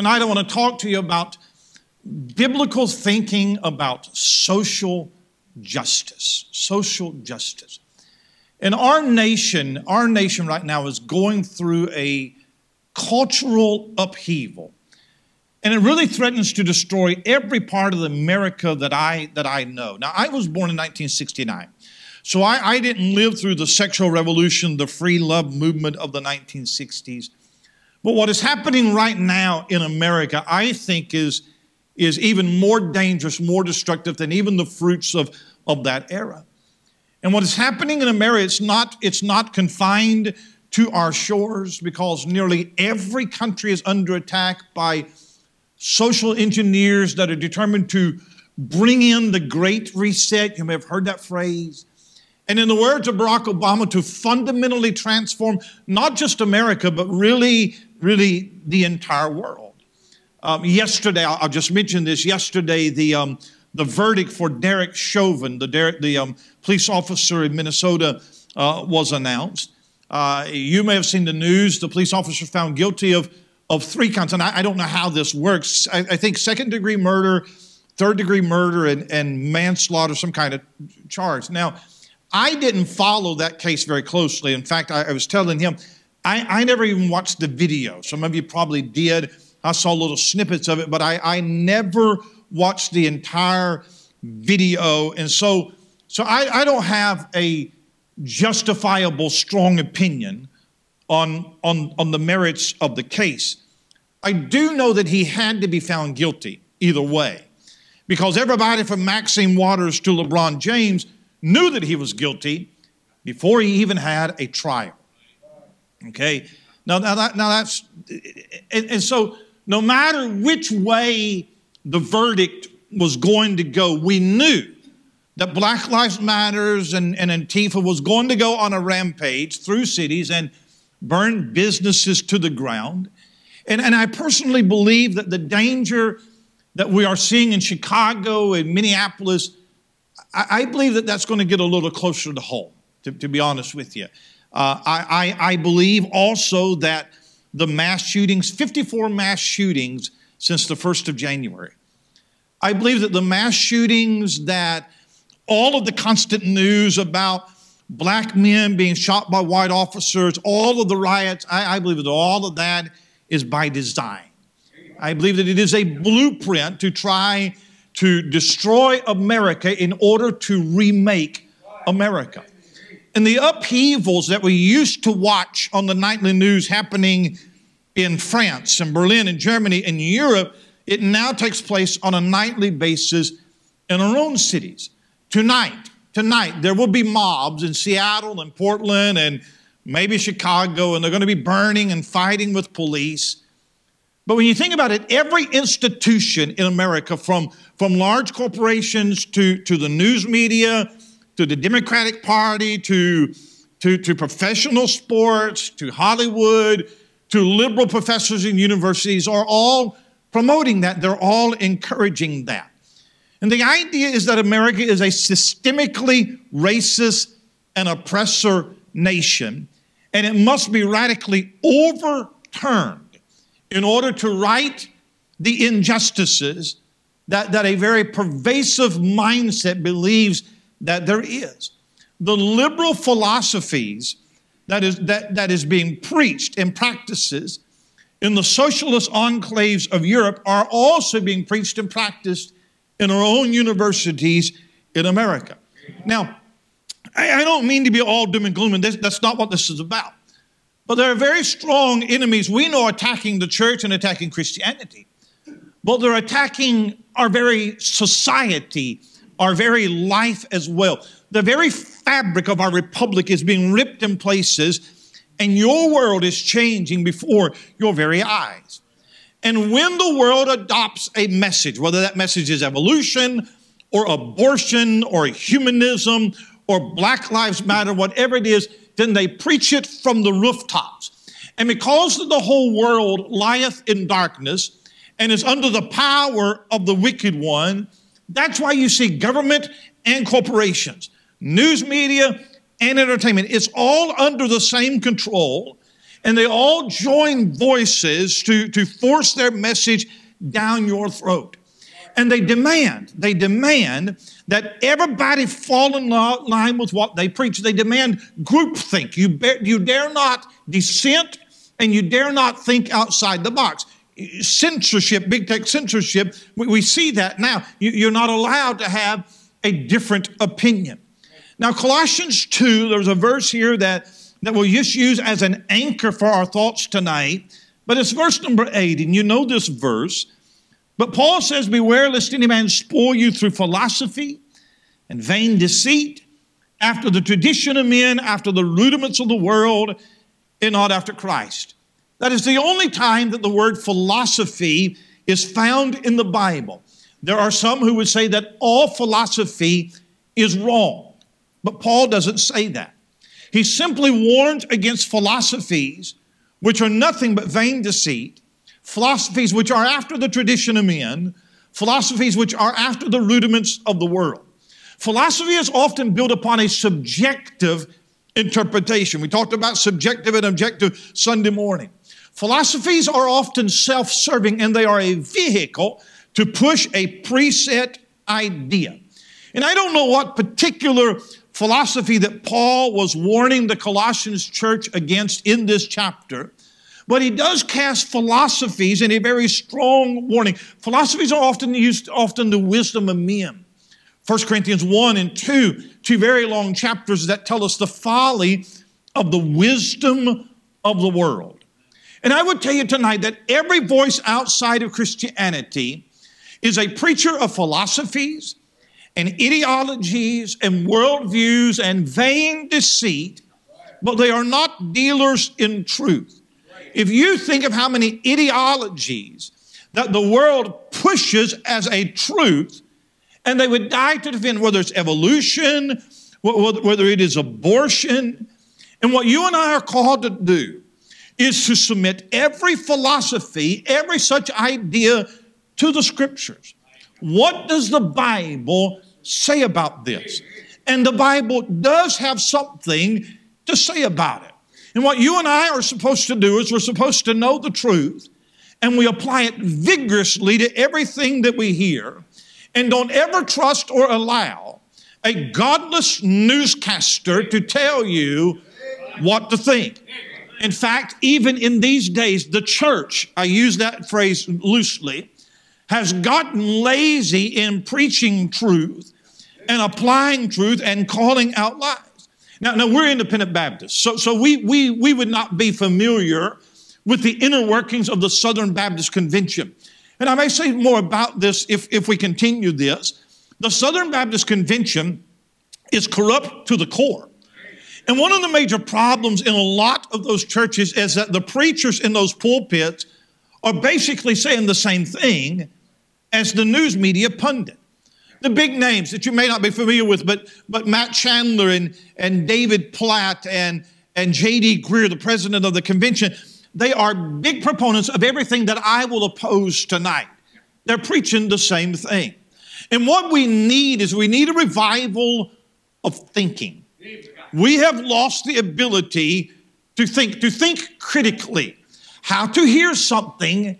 Tonight, I want to talk to you about biblical thinking about social justice. Social justice. And our nation, our nation right now is going through a cultural upheaval. And it really threatens to destroy every part of America that I, that I know. Now, I was born in 1969. So I, I didn't live through the sexual revolution, the free love movement of the 1960s. But what is happening right now in America, I think, is, is even more dangerous, more destructive than even the fruits of, of that era. And what is happening in America, it's not, it's not confined to our shores because nearly every country is under attack by social engineers that are determined to bring in the Great Reset. You may have heard that phrase. And in the words of Barack Obama, to fundamentally transform not just America, but really, really the entire world. Um, yesterday, I'll, just mention this. Yesterday, the, um, the verdict for Derek Chauvin, the, Derek, the um, police officer in Minnesota, uh, was announced. Uh, you may have seen the news. The police officer found guilty of, of three counts, and I, I don't know how this works. I, I, think second degree murder, third degree murder, and, and manslaughter, some kind of charge. Now, I didn't follow that case very closely. In fact, I, I was telling him, I, I, never even watched the video. Some of you probably did. I saw little snippets of it, but I, I never watched the entire video. And so, so I, I don't have a justifiable, strong opinion on, on, on the merits of the case. I do know that he had to be found guilty either way, because everybody from Maxine Waters to LeBron James knew that he was guilty before he even had a trial. Okay? Now, now, that, now that's, and, and so no matter which way the verdict was going to go, we knew that Black Lives Matters and, and Antifa was going to go on a rampage through cities and burn businesses to the ground. And, and I personally believe that the danger that we are seeing in Chicago and Minneapolis, I, I believe that that's going to get a little closer to home, to, to be honest with you. Uh, I, I, I believe also that the mass shootings, 54 mass shootings since the 1st of January. I believe that the mass shootings that all of the constant news about black men being shot by white officers, all of the riots, I, I believe that all of that is by design. I believe that it is a blueprint to try to destroy America in order to remake America. And the upheavals that we used to watch on the nightly news happening in France and Berlin and Germany and Europe, it now takes place on a nightly basis in our own cities. Tonight, tonight, there will be mobs in Seattle and Portland and maybe Chicago, and they're going to be burning and fighting with police. But when you think about it, every institution in America, from, from large corporations to, to the news media, to the Democratic Party, to, to, to professional sports, to Hollywood, to liberal professors in universities, are all promoting that. They're all encouraging that. And the idea is that America is a systemically racist and oppressor nation, and it must be radically overturned in order to right the injustices that, that a very pervasive mindset believes that there is. The liberal philosophies that is, that, that is being preached and practices in the socialist enclaves of Europe are also being preached and practiced in our own universities in America. Now, I, I don't mean to be all doom and gloom, and this, that's not what this is about. But there are very strong enemies we know attacking the church and attacking Christianity. But they're attacking our very society, our very life as well. The very fabric of our republic is being ripped in places, and your world is changing before your very eyes. And when the world adopts a message, whether that message is evolution or abortion or humanism or Black Lives Matter, whatever it is, then they preach it from the rooftops. And because the whole world lieth in darkness and is under the power of the wicked one, that's why you see government and corporations, news media and entertainment. It's all under the same control and they all join voices to, to force their message down your throat. And they demand, they demand that everybody fall in line with what they preach. They demand groupthink. You, you dare not dissent and you dare not think outside the box. Censorship, big tech censorship, we, we see that now. You, you're not allowed to have a different opinion. Now, Colossians 2, there's a verse here that, that we'll just use as an anchor for our thoughts tonight, but it's verse number 8, and you know this verse. But Paul says, Beware lest any man spoil you through philosophy and vain deceit, after the tradition of men, after the rudiments of the world, and not after Christ. That is the only time that the word philosophy is found in the Bible. There are some who would say that all philosophy is wrong, but Paul doesn't say that. He simply warns against philosophies which are nothing but vain deceit philosophies which are after the tradition of men, philosophies which are after the rudiments of the world. Philosophy is often built upon a subjective interpretation. We talked about subjective and objective Sunday morning. Philosophies are often self serving and they are a vehicle to push a preset idea. And I don't know what particular philosophy that Paul was warning the Colossians church against in this chapter, but he does cast philosophies in a very strong warning. Philosophies are often used, often the wisdom of men. 1 Corinthians 1 and 2, two very long chapters that tell us the folly of the wisdom of the world. And I would tell you tonight that every voice outside of Christianity is a preacher of philosophies and ideologies and worldviews and vain deceit, but they are not dealers in truth. If you think of how many ideologies that the world pushes as a truth, and they would die to defend whether it's evolution, whether it is abortion. And what you and I are called to do is to submit every philosophy, every such idea to the scriptures. What does the Bible say about this? And the Bible does have something to say about it. And what you and I are supposed to do is we're supposed to know the truth and we apply it vigorously to everything that we hear and don't ever trust or allow a godless newscaster to tell you what to think. In fact, even in these days, the church, I use that phrase loosely, has gotten lazy in preaching truth and applying truth and calling out lies. Now, now we're independent Baptists, so, so we, we, we would not be familiar with the inner workings of the Southern Baptist Convention. And I may say more about this if, if we continue this. The Southern Baptist Convention is corrupt to the core. And one of the major problems in a lot of those churches is that the preachers in those pulpits are basically saying the same thing as the news media pundit the big names that you may not be familiar with, but, but Matt Chandler and, and David Platt and, and J.D. Greear, the president of the convention, they are big proponents of everything that I will oppose tonight. They're preaching the same thing. And what we need is we need a revival of thinking. We have lost the ability to think, to think critically, how to hear something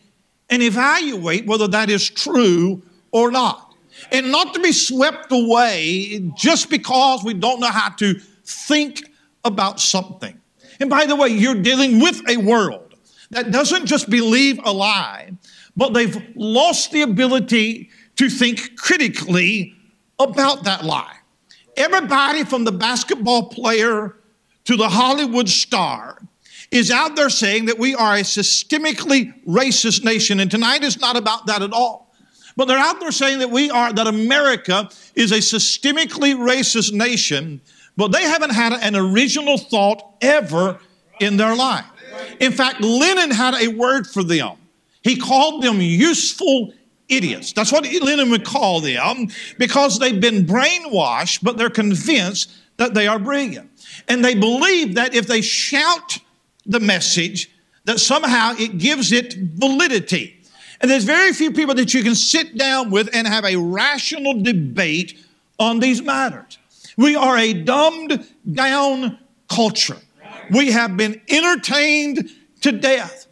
and evaluate whether that is true or not and not to be swept away just because we don't know how to think about something. And by the way, you're dealing with a world that doesn't just believe a lie, but they've lost the ability to think critically about that lie. Everybody from the basketball player to the Hollywood star is out there saying that we are a systemically racist nation. And tonight is not about that at all. But they're out there saying that we are, that America is a systemically racist nation, but they haven't had an original thought ever in their life. In fact, Lenin had a word for them. He called them useful idiots. That's what Lenin would call them because they've been brainwashed, but they're convinced that they are brilliant. And they believe that if they shout the message, that somehow it gives it validity. And there's very few people that you can sit down with and have a rational debate on these matters. We are a dumbed down culture. We have been entertained to death.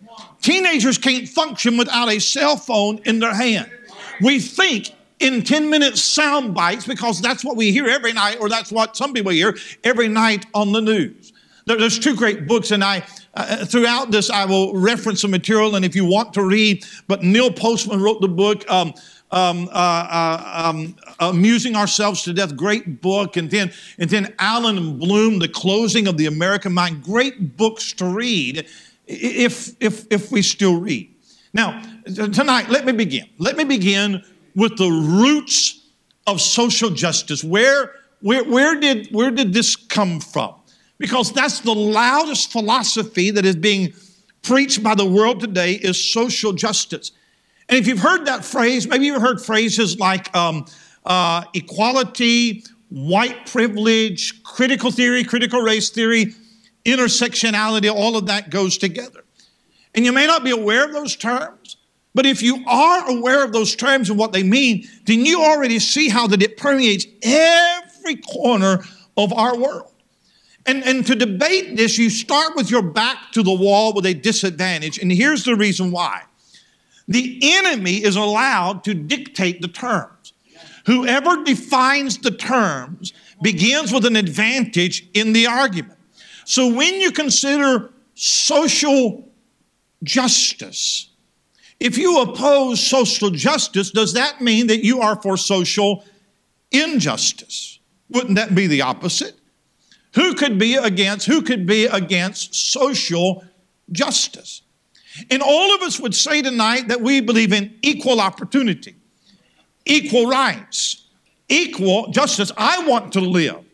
Teenagers can't function without a cell phone in their hand. We think in 10 minute sound bites because that's what we hear every night, or that's what some people hear every night on the news. There's two great books, and I uh, throughout this I will reference some material. And if you want to read, but Neil Postman wrote the book. Um, um, uh, uh, um, amusing ourselves to death, great book, and then and then Allan Bloom, the closing of the American mind, great books to read if if if we still read. Now tonight, let me begin. Let me begin with the roots of social justice. Where, where, where, did, where did this come from? Because that's the loudest philosophy that is being preached by the world today is social justice. And if you've heard that phrase, maybe you've heard phrases like um, uh, equality, white privilege, critical theory, critical race theory, intersectionality, all of that goes together. And you may not be aware of those terms, but if you are aware of those terms and what they mean, then you already see how that it permeates every corner of our world. And, and to debate this, you start with your back to the wall with a disadvantage. And here's the reason why the enemy is allowed to dictate the terms. Whoever defines the terms begins with an advantage in the argument. So when you consider social justice, if you oppose social justice, does that mean that you are for social injustice? Wouldn't that be the opposite? Who could be against who could be against social justice? And all of us would say tonight that we believe in equal opportunity, equal rights, equal justice. I want to live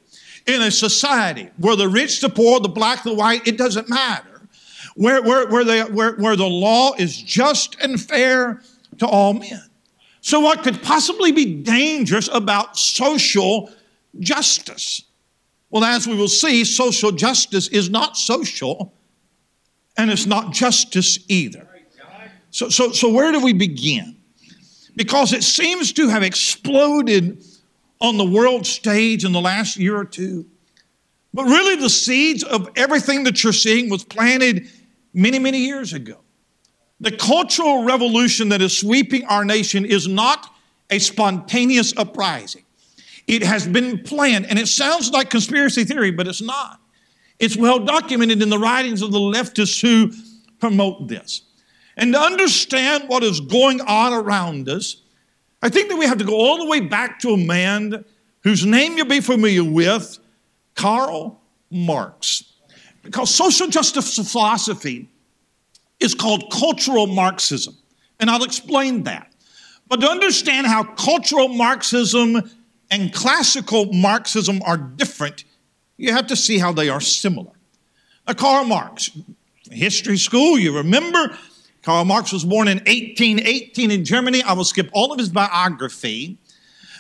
in a society where the rich, the poor, the black, the white, it doesn't matter where, where, where, they, where, where the law is just and fair to all men. So, what could possibly be dangerous about social justice? Well, as we will see, social justice is not social and it's not justice either. So, so, so where do we begin? Because it seems to have exploded on the world stage in the last year or two. But really, the seeds of everything that you're seeing was planted many, many years ago. The cultural revolution that is sweeping our nation is not a spontaneous uprising. It has been planned, and it sounds like conspiracy theory, but it's not. It's well documented in the writings of the leftists who promote this. And to understand what is going on around us, I think that we have to go all the way back to a man whose name you'll be familiar with, Karl Marx. Because social justice philosophy is called cultural Marxism. And I'll explain that. But to understand how cultural Marxism and classical Marxism are different, you have to see how they are similar. Now, Karl Marx, history school, you remember Karl Marx was born in 1818 in Germany. I will skip all of his biography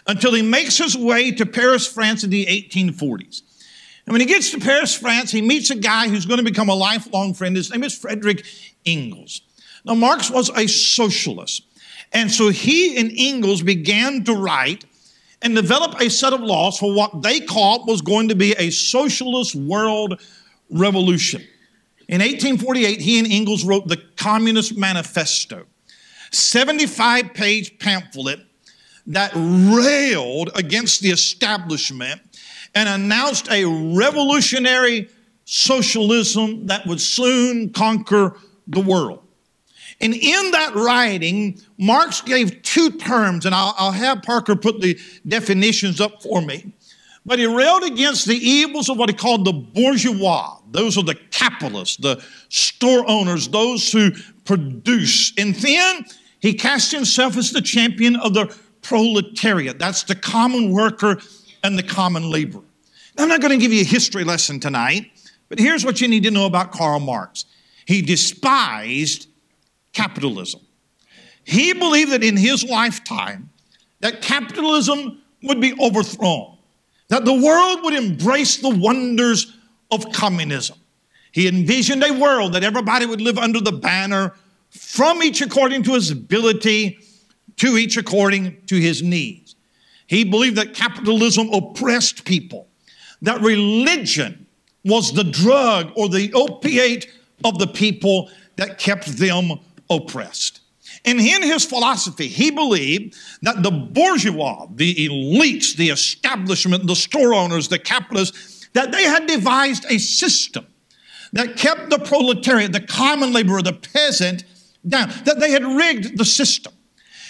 until he makes his way to Paris, France in the 1840s. And when he gets to Paris, France, he meets a guy who's going to become a lifelong friend. His name is Frederick Engels. Now, Marx was a socialist. And so he and Engels began to write and develop a set of laws for what they called was going to be a socialist world revolution. In 1848, he and Engels wrote the Communist Manifesto, 75 page pamphlet that railed against the establishment and announced a revolutionary socialism that would soon conquer the world. And in that writing, Marx gave two terms, and I'll, I'll, have Parker put the definitions up for me. But he railed against the evils of what he called the bourgeois. Those are the capitalists, the store owners, those who produce. And then he cast himself as the champion of the proletariat. That's the common worker and the common laborer. I'm not going to give you a history lesson tonight, but here's what you need to know about Karl Marx. He despised capitalism. He believed that in his lifetime that capitalism would be overthrown, that the world would embrace the wonders of communism. He envisioned a world that everybody would live under the banner from each according to his ability, to each according to his needs. He believed that capitalism oppressed people, that religion was the drug or the opiate of the people that kept them oppressed. And in his philosophy, he believed that the bourgeois, the elites, the establishment, the store owners, the capitalists, that they had devised a system that kept the proletariat, the common laborer, the peasant down, that they had rigged the system.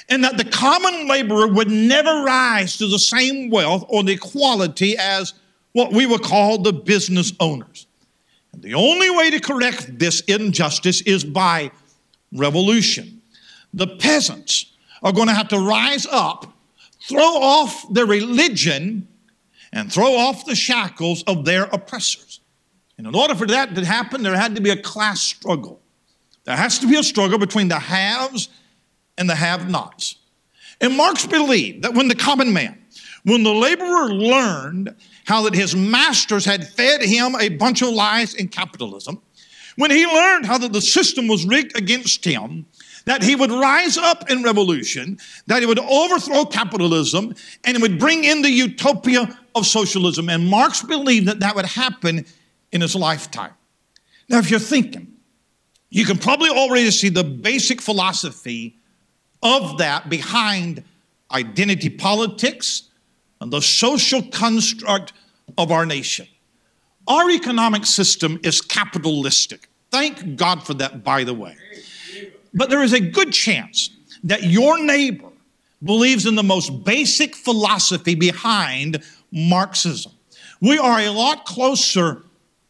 And that the common laborer would never rise to the same wealth or the equality as what we would call the business owners. And the only way to correct this injustice is by revolution. The peasants are going to have to rise up, throw off their religion, and throw off the shackles of their oppressors. And in order for that to happen, there had to be a class struggle. There has to be a struggle between the haves and the have nots. And Marx believed that when the common man, when the laborer learned how that his masters had fed him a bunch of lies in capitalism, when he learned how that the system was rigged against him, that he would rise up in revolution, that he would overthrow capitalism, and it would bring in the utopia of socialism. And Marx believed that that would happen in his lifetime. Now, if you're thinking, you can probably already see the basic philosophy of that behind identity politics and the social construct of our nation. Our economic system is capitalistic. Thank God for that, by the way. But there is a good chance that your neighbor believes in the most basic philosophy behind Marxism. We are a lot closer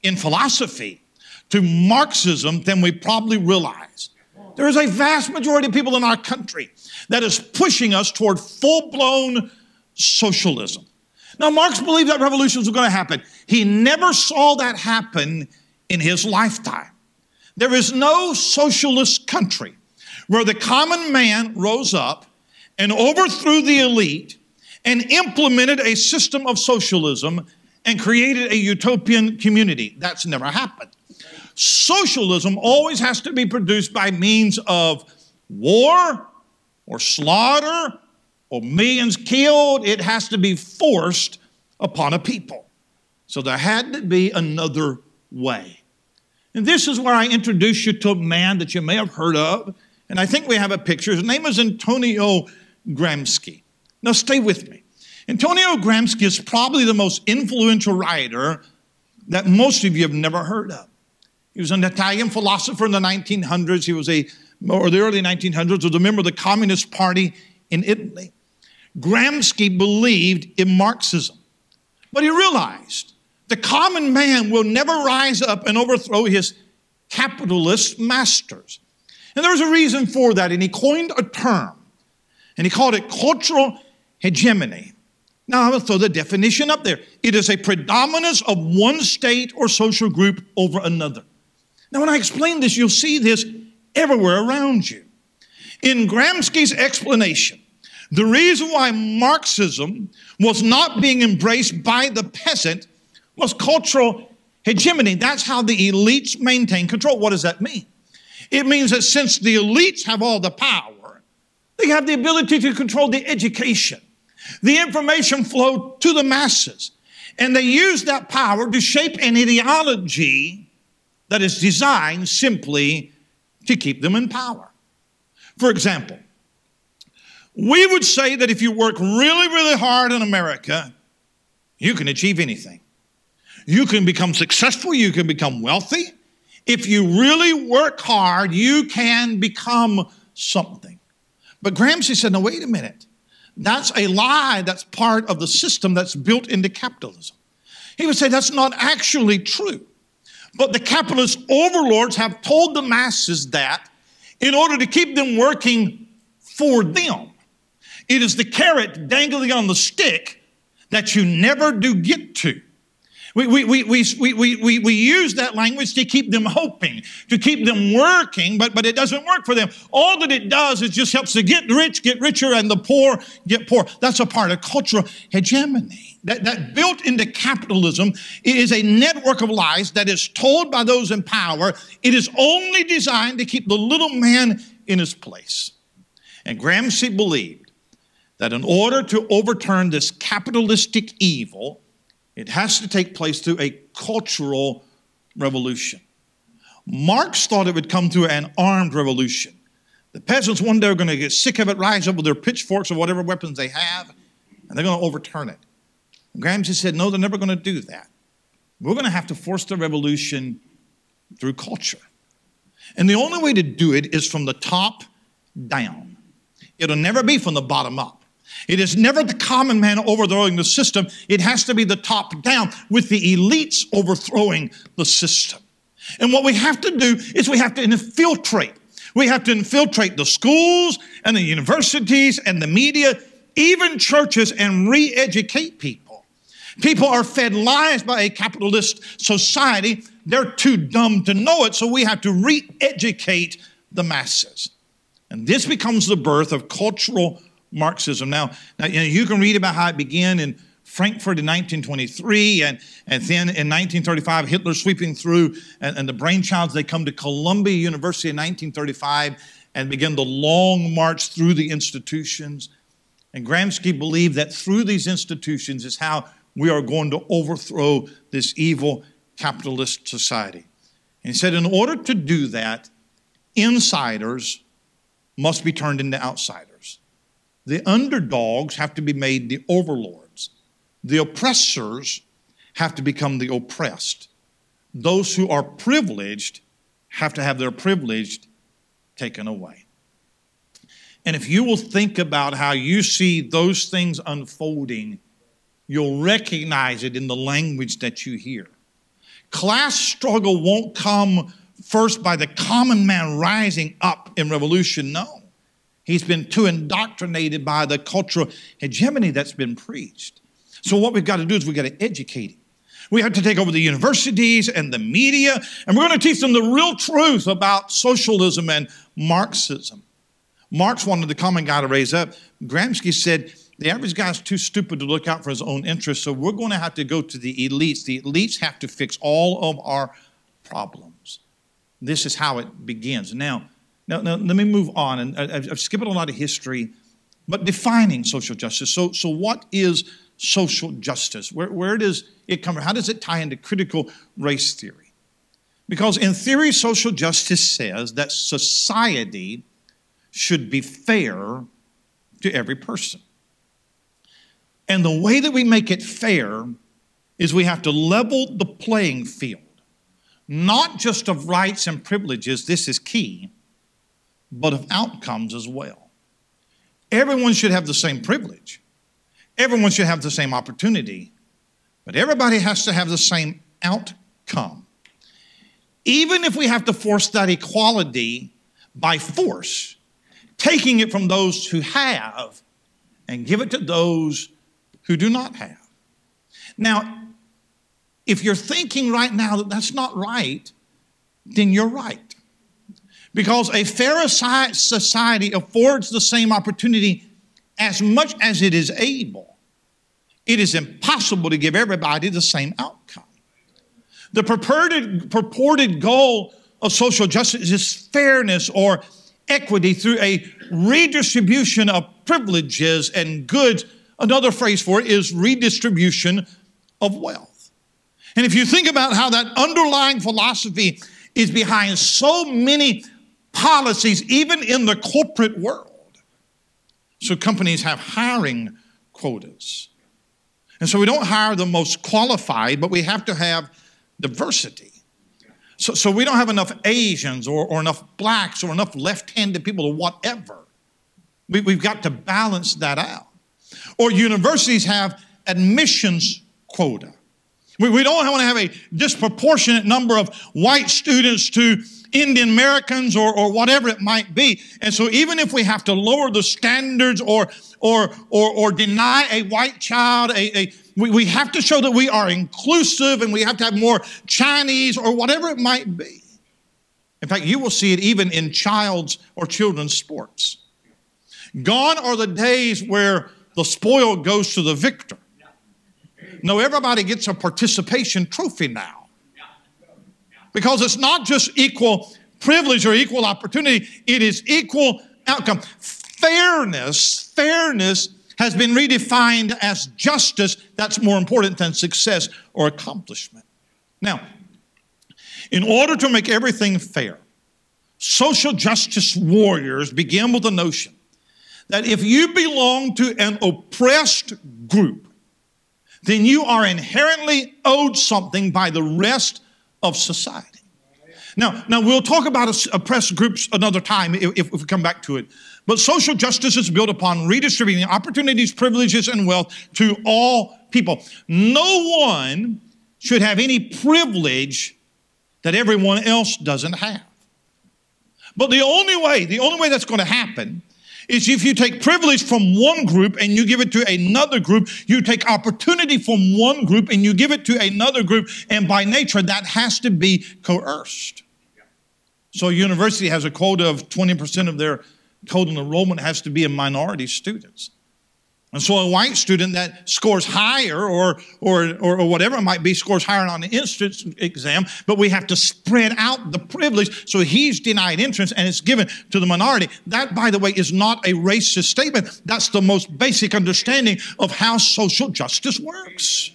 in philosophy to Marxism than we probably realize. There is a vast majority of people in our country that is pushing us toward full blown socialism. Now, Marx believed that revolutions were going to happen. He never saw that happen in his lifetime. There is no socialist country where the common man rose up and overthrew the elite and implemented a system of socialism and created a utopian community. That's never happened. Socialism always has to be produced by means of war or slaughter or millions killed. It has to be forced upon a people. So there had to be another way. And this is where I introduce you to a man that you may have heard of. And I think we have a picture. His name is Antonio Gramsci. Now, stay with me. Antonio Gramsci is probably the most influential writer that most of you have never heard of. He was an Italian philosopher in the 1900s. He was a, or the early 1900s, was a member of the Communist Party in Italy. Gramsci believed in Marxism, but he realized the common man will never rise up and overthrow his capitalist masters. And there was a reason for that, and he coined a term, and he called it cultural hegemony. Now, I will throw the definition up there. It is a predominance of one state or social group over another. Now, when I explain this, you'll see this everywhere around you. In Gramsci's explanation, the reason why Marxism was not being embraced by the peasant was cultural hegemony. That's how the elites maintain control. What does that mean? It means that since the elites have all the power, they have the ability to control the education, the information flow to the masses, and they use that power to shape an ideology that is designed simply to keep them in power. For example, we would say that if you work really, really hard in America, you can achieve anything. You can become successful, you can become wealthy. If you really work hard, you can become something. But Gramsci said, no, wait a minute. That's a lie that's part of the system that's built into capitalism. He would say that's not actually true. But the capitalist overlords have told the masses that in order to keep them working for them. It is the carrot dangling on the stick that you never do get to. We, we, we, we, we, we, we use that language to keep them hoping, to keep them working, but, but it doesn't work for them. All that it does is just helps to get rich, get richer, and the poor get poor. That's a part of cultural hegemony. That, that built into capitalism is a network of lies that is told by those in power. It is only designed to keep the little man in his place. And Gramsci believed that in order to overturn this capitalistic evil, It has to take place through a cultural revolution. Marx thought it would come through an armed revolution. The peasants one day are going to get sick of it, rise up with their pitchforks or whatever weapons they have, and they're going to overturn it. And Gramsci said, no, they're never going to do that. We're going to have to force the revolution through culture. And the only way to do it is from the top down. It'll never be from the bottom up. It is never the common man overthrowing the system. It has to be the top down with the elites overthrowing the system. And what we have to do is we have to infiltrate. We have to infiltrate the schools and the universities and the media, even churches, and re educate people. People are fed lies by a capitalist society. They're too dumb to know it, so we have to re educate the masses. And this becomes the birth of cultural Marxism. Now, now you, know, you can read about how it began in Frankfurt in 1923, and, and then in 1935, Hitler sweeping through, and, and the brainchilds, they come to Columbia University in 1935 and begin the long march through the institutions. And Gramsci believed that through these institutions is how we are going to overthrow this evil capitalist society. And he said, in order to do that, insiders must be turned into outsiders. The underdogs have to be made the overlords. The oppressors have to become the oppressed. Those who are privileged have to have their privilege taken away. And if you will think about how you see those things unfolding, you'll recognize it in the language that you hear. Class struggle won't come first by the common man rising up in revolution. No. He's been too indoctrinated by the cultural hegemony that's been preached. So, what we've got to do is we've got to educate him. We have to take over the universities and the media, and we're going to teach them the real truth about socialism and Marxism. Marx wanted the common guy to raise up. Gramsci said, the average guy's too stupid to look out for his own interests, so we're going to have to go to the elites. The elites have to fix all of our problems. This is how it begins. Now, now, now let me move on, and I've, I've skipped a lot of history, but defining social justice. So, so what is social justice? Where, where does it come from? How does it tie into critical race theory? Because in theory, social justice says that society should be fair to every person. And the way that we make it fair is we have to level the playing field, not just of rights and privileges, this is key, but of outcomes as well. Everyone should have the same privilege, everyone should have the same opportunity, but everybody has to have the same outcome. Even if we have to force that equality by force, taking it from those who have and give it to those who do not have. Now, if you're thinking right now that that's not right, then you're right. Because a fair society affords the same opportunity as much as it is able. It is impossible to give everybody the same outcome. The purported, purported goal of social justice is fairness or equity through a redistribution of privileges and goods Another phrase for it is redistribution of wealth. And if you think about how that underlying philosophy is behind so many policies, even in the corporate world. So companies have hiring quotas. And so we don't hire the most qualified, but we have to have diversity. So, so we don't have enough Asians or, or enough blacks or enough left handed people or whatever. We, we've got to balance that out or universities have admissions quota. We, we don't want to have a disproportionate number of white students to Indian Americans or, or whatever it might be. And so even if we have to lower the standards or, or, or, or deny a white child, a, a we, we have to show that we are inclusive and we have to have more Chinese or whatever it might be. In fact, you will see it even in child's or children's sports. Gone are the days where the spoil goes to the victor. No, everybody gets a participation trophy now. Because it's not just equal privilege or equal opportunity, it is equal outcome. Fairness, fairness has been redefined as justice that's more important than success or accomplishment. Now, in order to make everything fair, social justice warriors begin with the notion that if you belong to an oppressed group, then you are inherently owed something by the rest of society. Now, now we'll talk about oppressed groups another time if, if we come back to it. But social justice is built upon redistributing opportunities, privileges, and wealth to all people. No one should have any privilege that everyone else doesn't have. But the only way, the only way that's going to happen is if you take privilege from one group and you give it to another group, you take opportunity from one group and you give it to another group, and by nature, that has to be coerced. So, a university has a quota of 20% of their total enrollment has to be in minority students. And so a white student that scores higher or, or, or, whatever it might be scores higher on the entrance exam, but we have to spread out the privilege so he's denied entrance and it's given to the minority. That, by the way, is not a racist statement. That's the most basic understanding of how social justice works.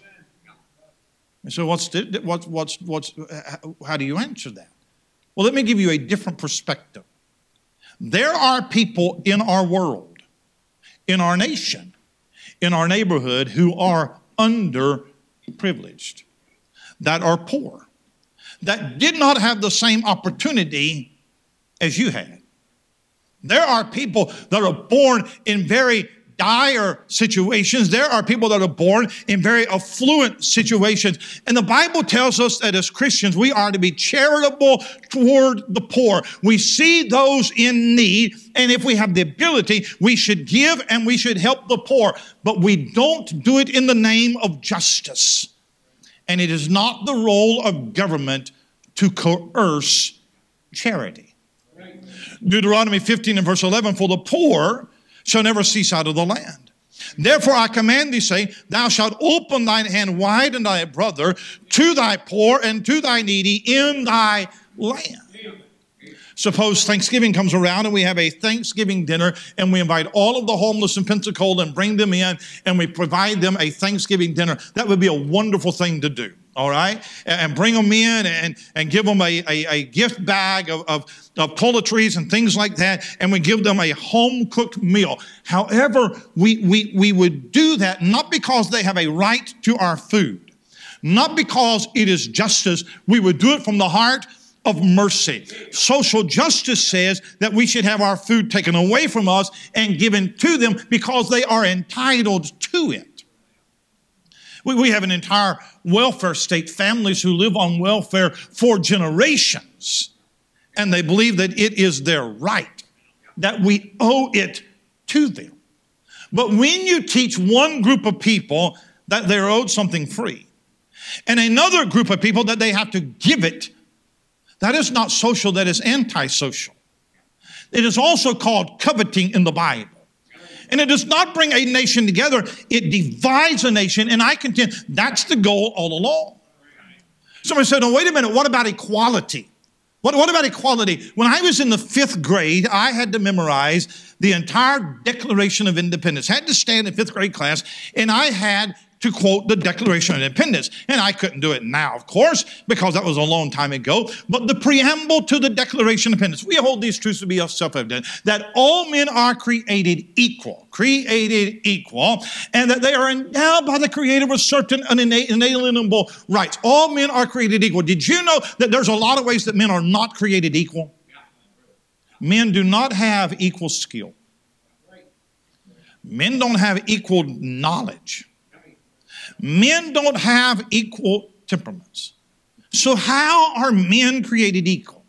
And so what's, the, what's, what's, what's, uh, how do you answer that? Well, let me give you a different perspective. There are people in our world, in our nation, in our neighborhood who are underprivileged, that are poor, that did not have the same opportunity as you had. There are people that are born in very dire situations. There are people that are born in very affluent situations. And the Bible tells us that as Christians, we are to be charitable toward the poor. We see those in need. And if we have the ability, we should give and we should help the poor. But we don't do it in the name of justice. And it is not the role of government to coerce charity. Deuteronomy 15 and verse 11, for the poor shall never cease out of the land. Therefore I command thee, saying, Thou shalt open thine hand wide unto thy brother, to thy poor and to thy needy in thy land. Suppose Thanksgiving comes around and we have a Thanksgiving dinner and we invite all of the homeless in Pensacola and bring them in and we provide them a Thanksgiving dinner. That would be a wonderful thing to do all right? And bring them in and, and give them a, a, a gift bag of, of, of toiletries and things like that, and we give them a home cooked meal. However, we, we, we would do that not because they have a right to our food, not because it is justice. We would do it from the heart of mercy. Social justice says that we should have our food taken away from us and given to them because they are entitled to it. We, we have an entire welfare state, families who live on welfare for generations, and they believe that it is their right, that we owe it to them. But when you teach one group of people that they're owed something free, and another group of people that they have to give it, that is not social, that is antisocial. It is also called coveting in the Bible. And it does not bring a nation together, it divides a nation. And I contend that's the goal all along. Somebody said, "Oh, wait a minute, what about equality? What, what about equality? When I was in the fifth grade, I had to memorize the entire Declaration of Independence. I had to stand in fifth grade class, and I had to quote the Declaration of Independence. And I couldn't do it now, of course, because that was a long time ago. But the preamble to the Declaration of Independence, we hold these truths to be self evident that all men are created equal, created equal, and that they are endowed by the Creator with certain inalienable rights. All men are created equal. Did you know that there's a lot of ways that men are not created equal? Men do not have equal skill. Men don't have equal knowledge men don't have equal temperaments. So, how are men created equal?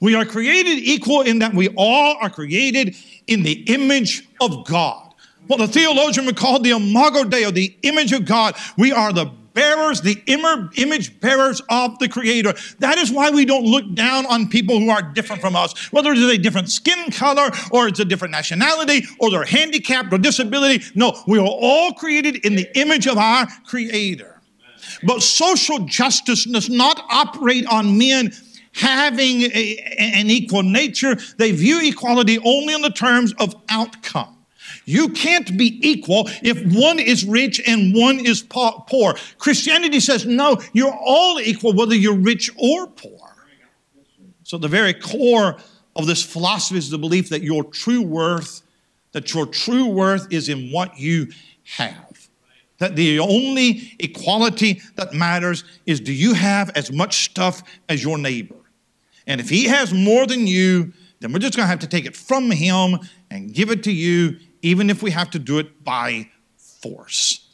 We are created equal in that we all are created in the image of God. What the theologian would call the imago Dei, the image of God. We are the bearers, the image bearers of the Creator. That is why we don't look down on people who are different from us, whether it is a different skin color or it's a different nationality or they're handicapped or disability. No, we are all created in the image of our Creator. But social justice does not operate on men having a, an equal nature. They view equality only in the terms of outcome. You can't be equal if one is rich and one is poor. Christianity says, no, you're all equal whether you're rich or poor. So, the very core of this philosophy is the belief that your true worth, that your true worth is in what you have. That the only equality that matters is do you have as much stuff as your neighbor? And if he has more than you, then we're just going to have to take it from him and give it to you, even if we have to do it by force.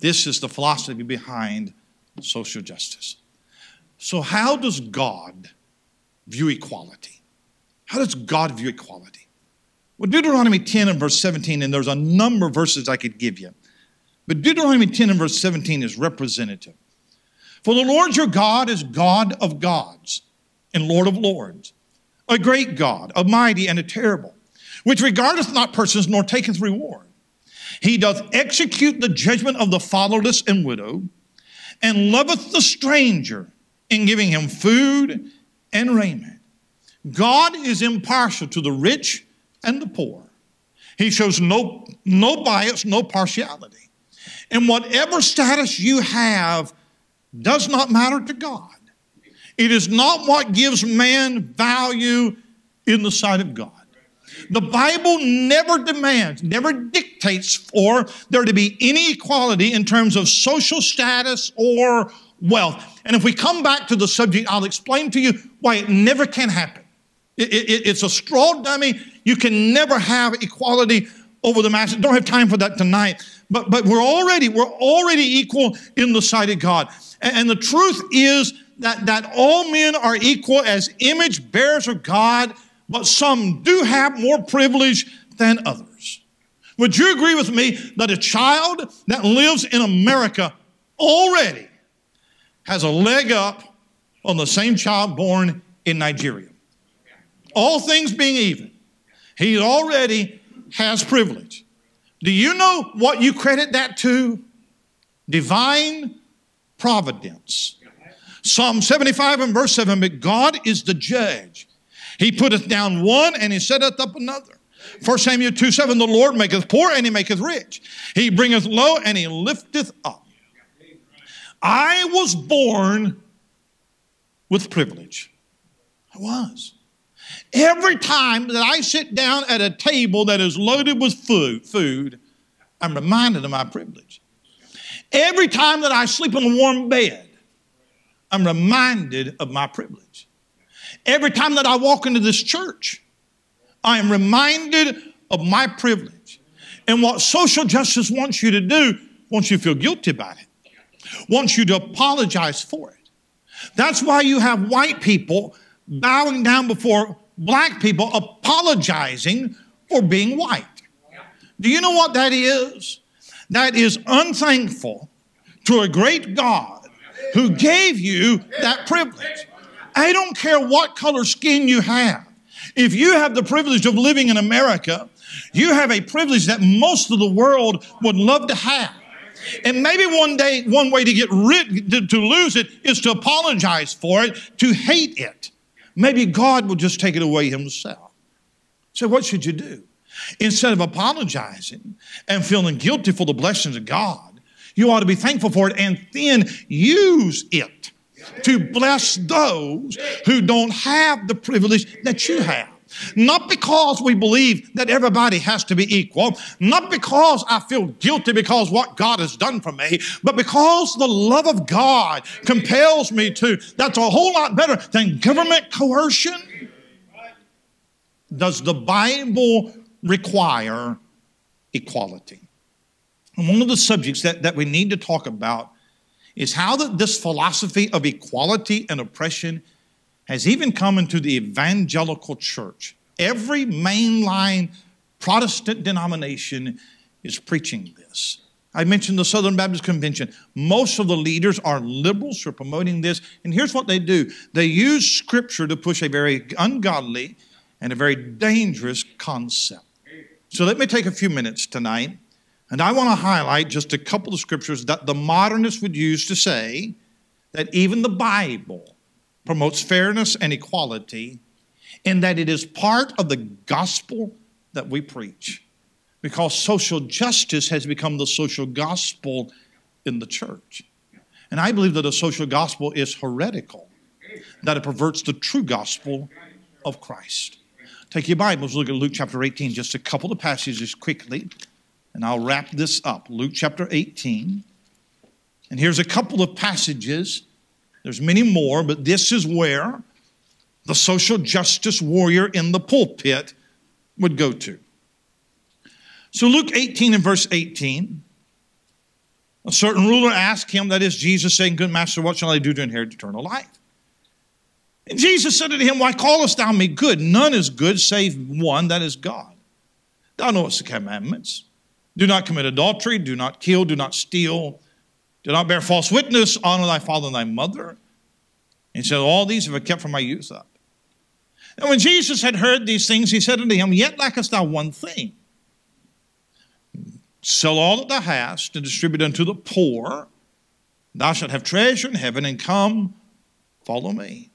This is the philosophy behind social justice. So, how does God view equality? How does God view equality? Well, Deuteronomy 10 and verse 17, and there's a number of verses I could give you, but Deuteronomy 10 and verse 17 is representative. For the Lord your God is God of gods and Lord of lords, a great God, a mighty and a terrible, which regardeth not persons nor taketh reward. He doth execute the judgment of the fatherless and widow, and loveth the stranger in giving him food and raiment. God is impartial to the rich and the poor. He shows no, no bias, no partiality. And whatever status you have does not matter to God. It is not what gives man value in the sight of God. The Bible never demands, never dictates for there to be any equality in terms of social status or wealth. And if we come back to the subject, I'll explain to you why it never can happen. It, it, it's a straw dummy. You can never have equality over the masses. Don't have time for that tonight. But, but we're already, we're already equal in the sight of God. And, and the truth is that, that all men are equal as image bearers of God, but some do have more privilege than others. Would you agree with me that a child that lives in America already has a leg up on the same child born in Nigeria? All things being even, he already has privilege. Do you know what you credit that to? Divine providence. Psalm 75 and verse 7 But God is the judge. He putteth down one and he setteth up another. 1 Samuel 2 7 The Lord maketh poor and he maketh rich. He bringeth low and he lifteth up. I was born with privilege. I was. Every time that I sit down at a table that is loaded with food, food, I'm reminded of my privilege. Every time that I sleep in a warm bed, I'm reminded of my privilege. Every time that I walk into this church, I am reminded of my privilege. And what social justice wants you to do, wants you to feel guilty about it, wants you to apologize for it. That's why you have white people bowing down before black people apologizing for being white. Do you know what that is? That is unthankful to a great God who gave you that privilege. I don't care what color skin you have. If you have the privilege of living in America, you have a privilege that most of the world would love to have. And maybe one day, one way to get rid, to, to lose it is to apologize for it, to hate it. Maybe God will just take it away himself. So, what should you do? Instead of apologizing and feeling guilty for the blessings of God, you ought to be thankful for it and then use it to bless those who don't have the privilege that you have. Not because we believe that everybody has to be equal, not because I feel guilty because what God has done for me, but because the love of God compels me to. That's a whole lot better than government coercion. Does the Bible require equality? And one of the subjects that, that we need to talk about is how that this philosophy of equality and oppression has even come into the evangelical church. Every mainline Protestant denomination is preaching this. I mentioned the Southern Baptist Convention. Most of the leaders are liberals who are promoting this. And here's what they do they use Scripture to push a very ungodly and a very dangerous concept. So let me take a few minutes tonight, and I want to highlight just a couple of scriptures that the modernists would use to say that even the Bible promotes fairness and equality, and that it is part of the gospel that we preach. because social justice has become the social gospel in the church. And I believe that a social gospel is heretical, that it perverts the true gospel of Christ. Take your Bibles, look at Luke chapter 18, just a couple of passages quickly, and I'll wrap this up. Luke chapter 18. And here's a couple of passages. There's many more, but this is where the social justice warrior in the pulpit would go to. So, Luke 18 and verse 18. A certain ruler asked him, that is Jesus, saying, Good master, what shall I do to inherit eternal life? And Jesus said to him, Why callest thou me good? None is good save one, that is God. Thou knowest the commandments. Do not commit adultery, do not kill, do not steal, do not bear false witness, honor thy father and thy mother. And he said, All these have I kept from my youth up. And when Jesus had heard these things, he said unto him, Yet lackest thou one thing. Sell all that thou hast and distribute unto the poor. Thou shalt have treasure in heaven, and come, follow me.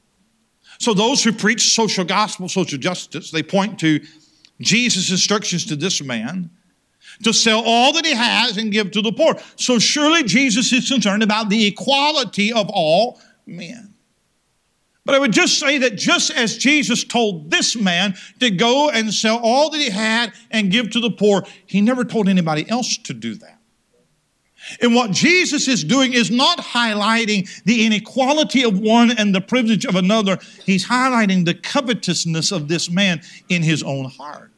So those who preach social gospel, social justice, they point to Jesus' instructions to this man to sell all that he has and give to the poor. So surely Jesus is concerned about the equality of all men. But I would just say that just as Jesus told this man to go and sell all that he had and give to the poor, he never told anybody else to do that. And what Jesus is doing is not highlighting the inequality of one and the privilege of another. He's highlighting the covetousness of this man in his own heart.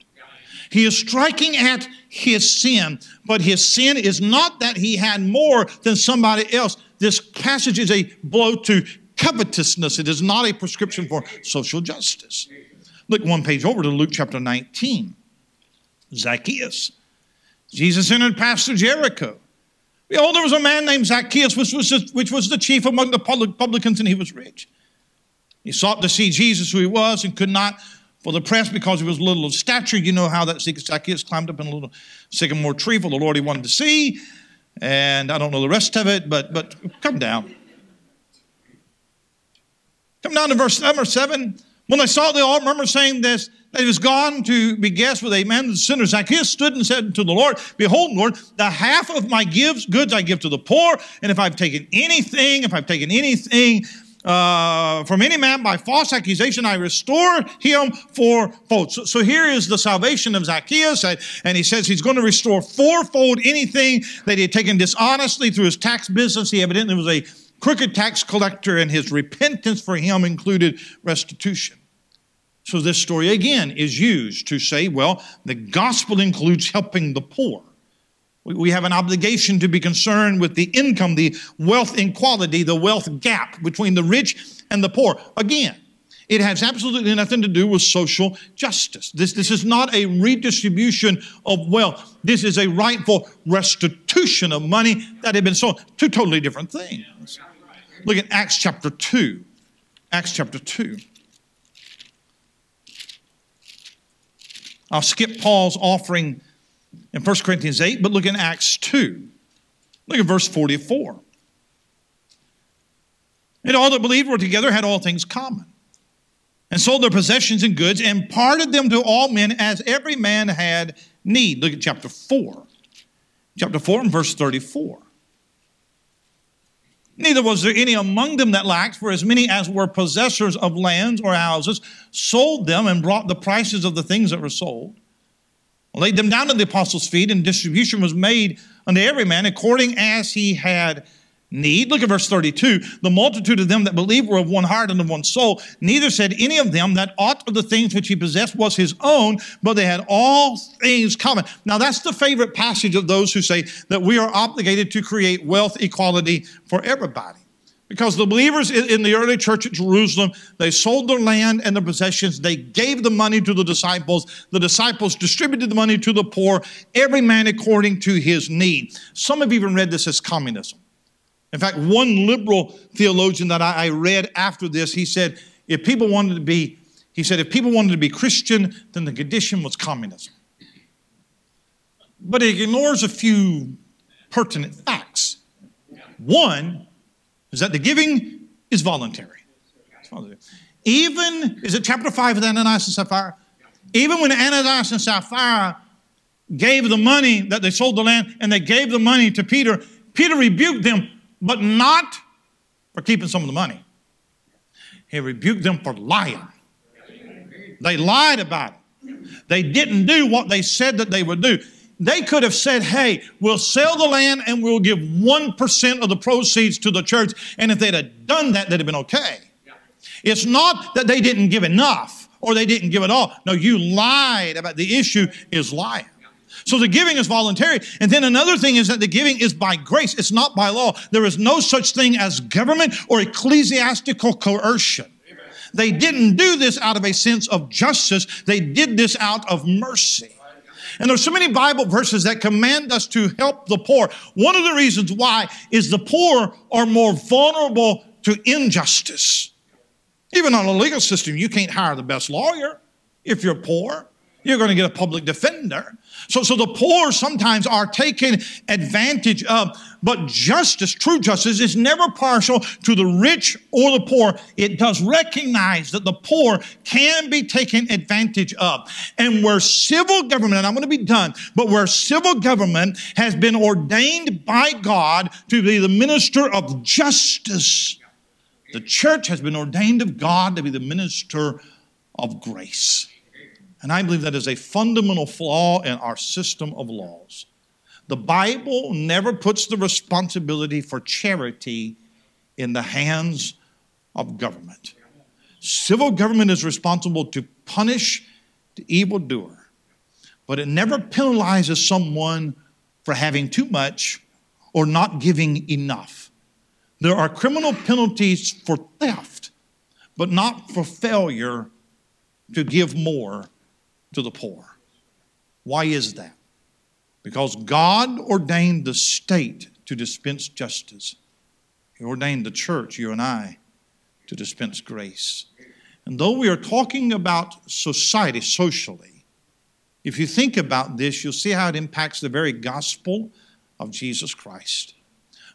He is striking at his sin, but his sin is not that he had more than somebody else. This passage is a blow to covetousness. It is not a prescription for social justice. Look one page over to Luke chapter 19. Zacchaeus. Jesus entered past Jericho. Behold, there was a man named Zacchaeus, which was, the, which was the chief among the publicans, and he was rich. He sought to see Jesus, who he was, and could not for the press because he was little of stature. You know how that Zacchaeus climbed up in a little sycamore tree for the Lord he wanted to see. And I don't know the rest of it, but, but come down. Come down to verse number seven. When they saw the all murmur saying this, that he was gone to be guest with a man, the sinner Zacchaeus stood and said to the Lord, Behold, Lord, the half of my gives, goods I give to the poor, and if I've taken anything, if I've taken anything uh, from any man by false accusation, I restore him fourfold. So, so here is the salvation of Zacchaeus, and he says he's going to restore fourfold anything that he had taken dishonestly through his tax business. He evidently was a crooked tax collector, and his repentance for him included restitution. So, this story again is used to say, well, the gospel includes helping the poor. We have an obligation to be concerned with the income, the wealth inequality, the wealth gap between the rich and the poor. Again, it has absolutely nothing to do with social justice. This, this is not a redistribution of wealth. This is a rightful restitution of money that had been stolen. Two totally different things. Look at Acts chapter 2. Acts chapter 2. I'll skip Paul's offering in 1 Corinthians 8, but look in Acts 2. Look at verse 44. And all that believed were together had all things common, and sold their possessions and goods, and parted them to all men as every man had need. Look at chapter 4. Chapter 4 and verse 34. Neither was there any among them that lacked, for as many as were possessors of lands or houses sold them and brought the prices of the things that were sold, laid them down at the apostles' feet, and distribution was made unto every man according as he had need. Look at verse 32. The multitude of them that believed were of one heart and of one soul. Neither said any of them that aught of the things which he possessed was his own, but they had all things common. Now that's the favorite passage of those who say that we are obligated to create wealth equality for everybody. Because the believers in the early church at Jerusalem, they sold their land and their possessions. They gave the money to the disciples. The disciples distributed the money to the poor, every man according to his need. Some have even read this as communism. In fact, one liberal theologian that I, read after this, he said, if people wanted to be, he said, if people wanted to be Christian, then the condition was communism. But it ignores a few pertinent facts. One is that the giving is voluntary. Even, is it chapter 5 of Ananias and Sapphira? Even when Ananias and Sapphira gave the money that they sold the land and they gave the money to Peter, Peter rebuked them, but not for keeping some of the money. He rebuked them for lying. They lied about it. They didn't do what they said that they would do. They could have said, hey, we'll sell the land and we'll give 1% of the proceeds to the church. And if they'd have done that, they'd have been okay. It's not that they didn't give enough or they didn't give at all. No, you lied about the issue is lying. So the giving is voluntary. And then another thing is that the giving is by grace. It's not by law. There is no such thing as government or ecclesiastical coercion. They didn't do this out of a sense of justice. They did this out of mercy. And there's so many Bible verses that command us to help the poor. One of the reasons why is the poor are more vulnerable to injustice. Even on a legal system, you can't hire the best lawyer if you're poor. You're going to get a public defender. So, so the poor sometimes are taken advantage of, but justice, true justice, is never partial to the rich or the poor. It does recognize that the poor can be taken advantage of. And where civil government, and I'm going to be done, but where civil government has been ordained by God to be the minister of justice, the church has been ordained of God to be the minister of grace. And I believe that is a fundamental flaw in our system of laws. The Bible never puts the responsibility for charity in the hands of government. Civil government is responsible to punish the evildoer, but it never penalizes someone for having too much or not giving enough. There are criminal penalties for theft, but not for failure to give more to the poor. Why is that? Because God ordained the state to dispense justice. He ordained the church, you and I, to dispense grace. And though we are talking about society socially, if you think about this, you'll see how it impacts the very gospel of Jesus Christ.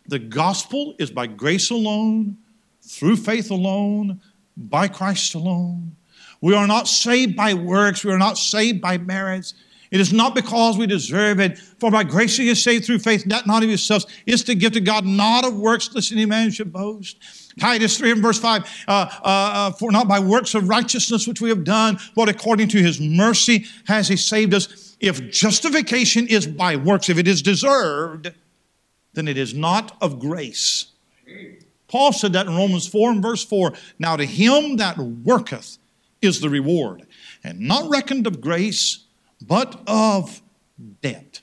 The gospel is by grace alone, through faith alone, by Christ alone. We are not saved by works. We are not saved by merits. It is not because we deserve it. For by grace you are saved through faith, not, not of yourselves. It's to give to God, not of works, lest any man should boast. Titus 3 and verse 5, uh, uh, uh, for not by works of righteousness which we have done, but according to his mercy has he saved us. If justification is by works, if it is deserved, then it is not of grace. Paul said that in Romans 4 and verse 4. Now to him that worketh, is the reward, and not reckoned of grace, but of debt.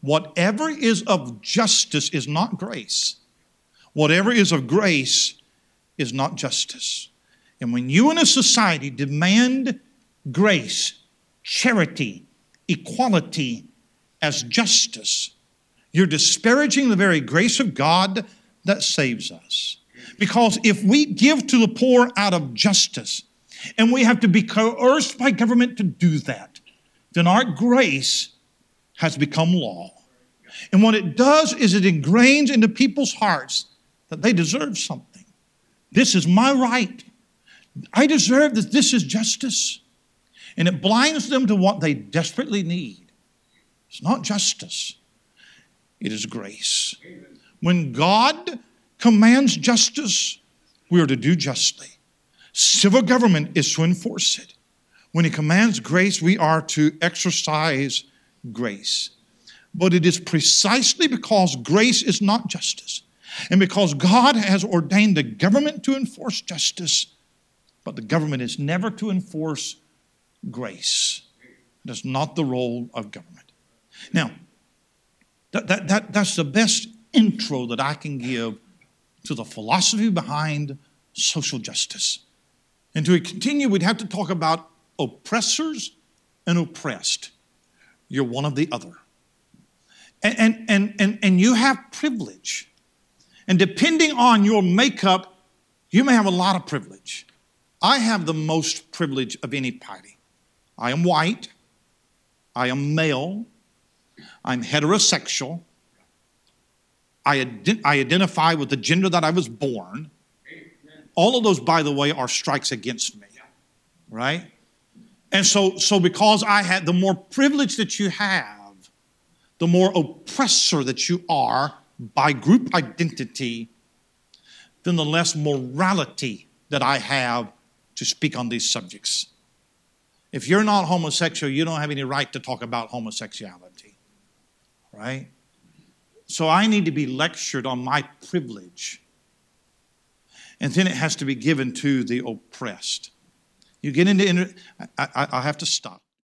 Whatever is of justice is not grace. Whatever is of grace is not justice. And when you in a society demand grace, charity, equality as justice, you're disparaging the very grace of God that saves us. Because if we give to the poor out of justice, and we have to be coerced by government to do that, then our grace has become law. And what it does is it ingrains into people's hearts that they deserve something. This is my right. I deserve that this is justice. And it blinds them to what they desperately need. It's not justice, it is grace. When God commands justice, we are to do justly. Civil government is to enforce it. When He commands grace, we are to exercise grace. But it is precisely because grace is not justice, and because God has ordained the government to enforce justice, but the government is never to enforce grace. That's not the role of government. Now, that, that, that, that's the best intro that I can give to the philosophy behind social justice. And to continue, we'd have to talk about oppressors and oppressed. You're one of the other. And, and, and, and, and you have privilege. And depending on your makeup, you may have a lot of privilege. I have the most privilege of any party. I am white. I am male. I'm heterosexual. I, ident- I identify with the gender that I was born. All of those, by the way, are strikes against me, right? And so, so because I had the more privilege that you have, the more oppressor that you are by group identity, then the less morality that I have to speak on these subjects. If you're not homosexual, you don't have any right to talk about homosexuality, right? So I need to be lectured on my privilege. And then it has to be given to the oppressed. You get into, I, I, I have to stop.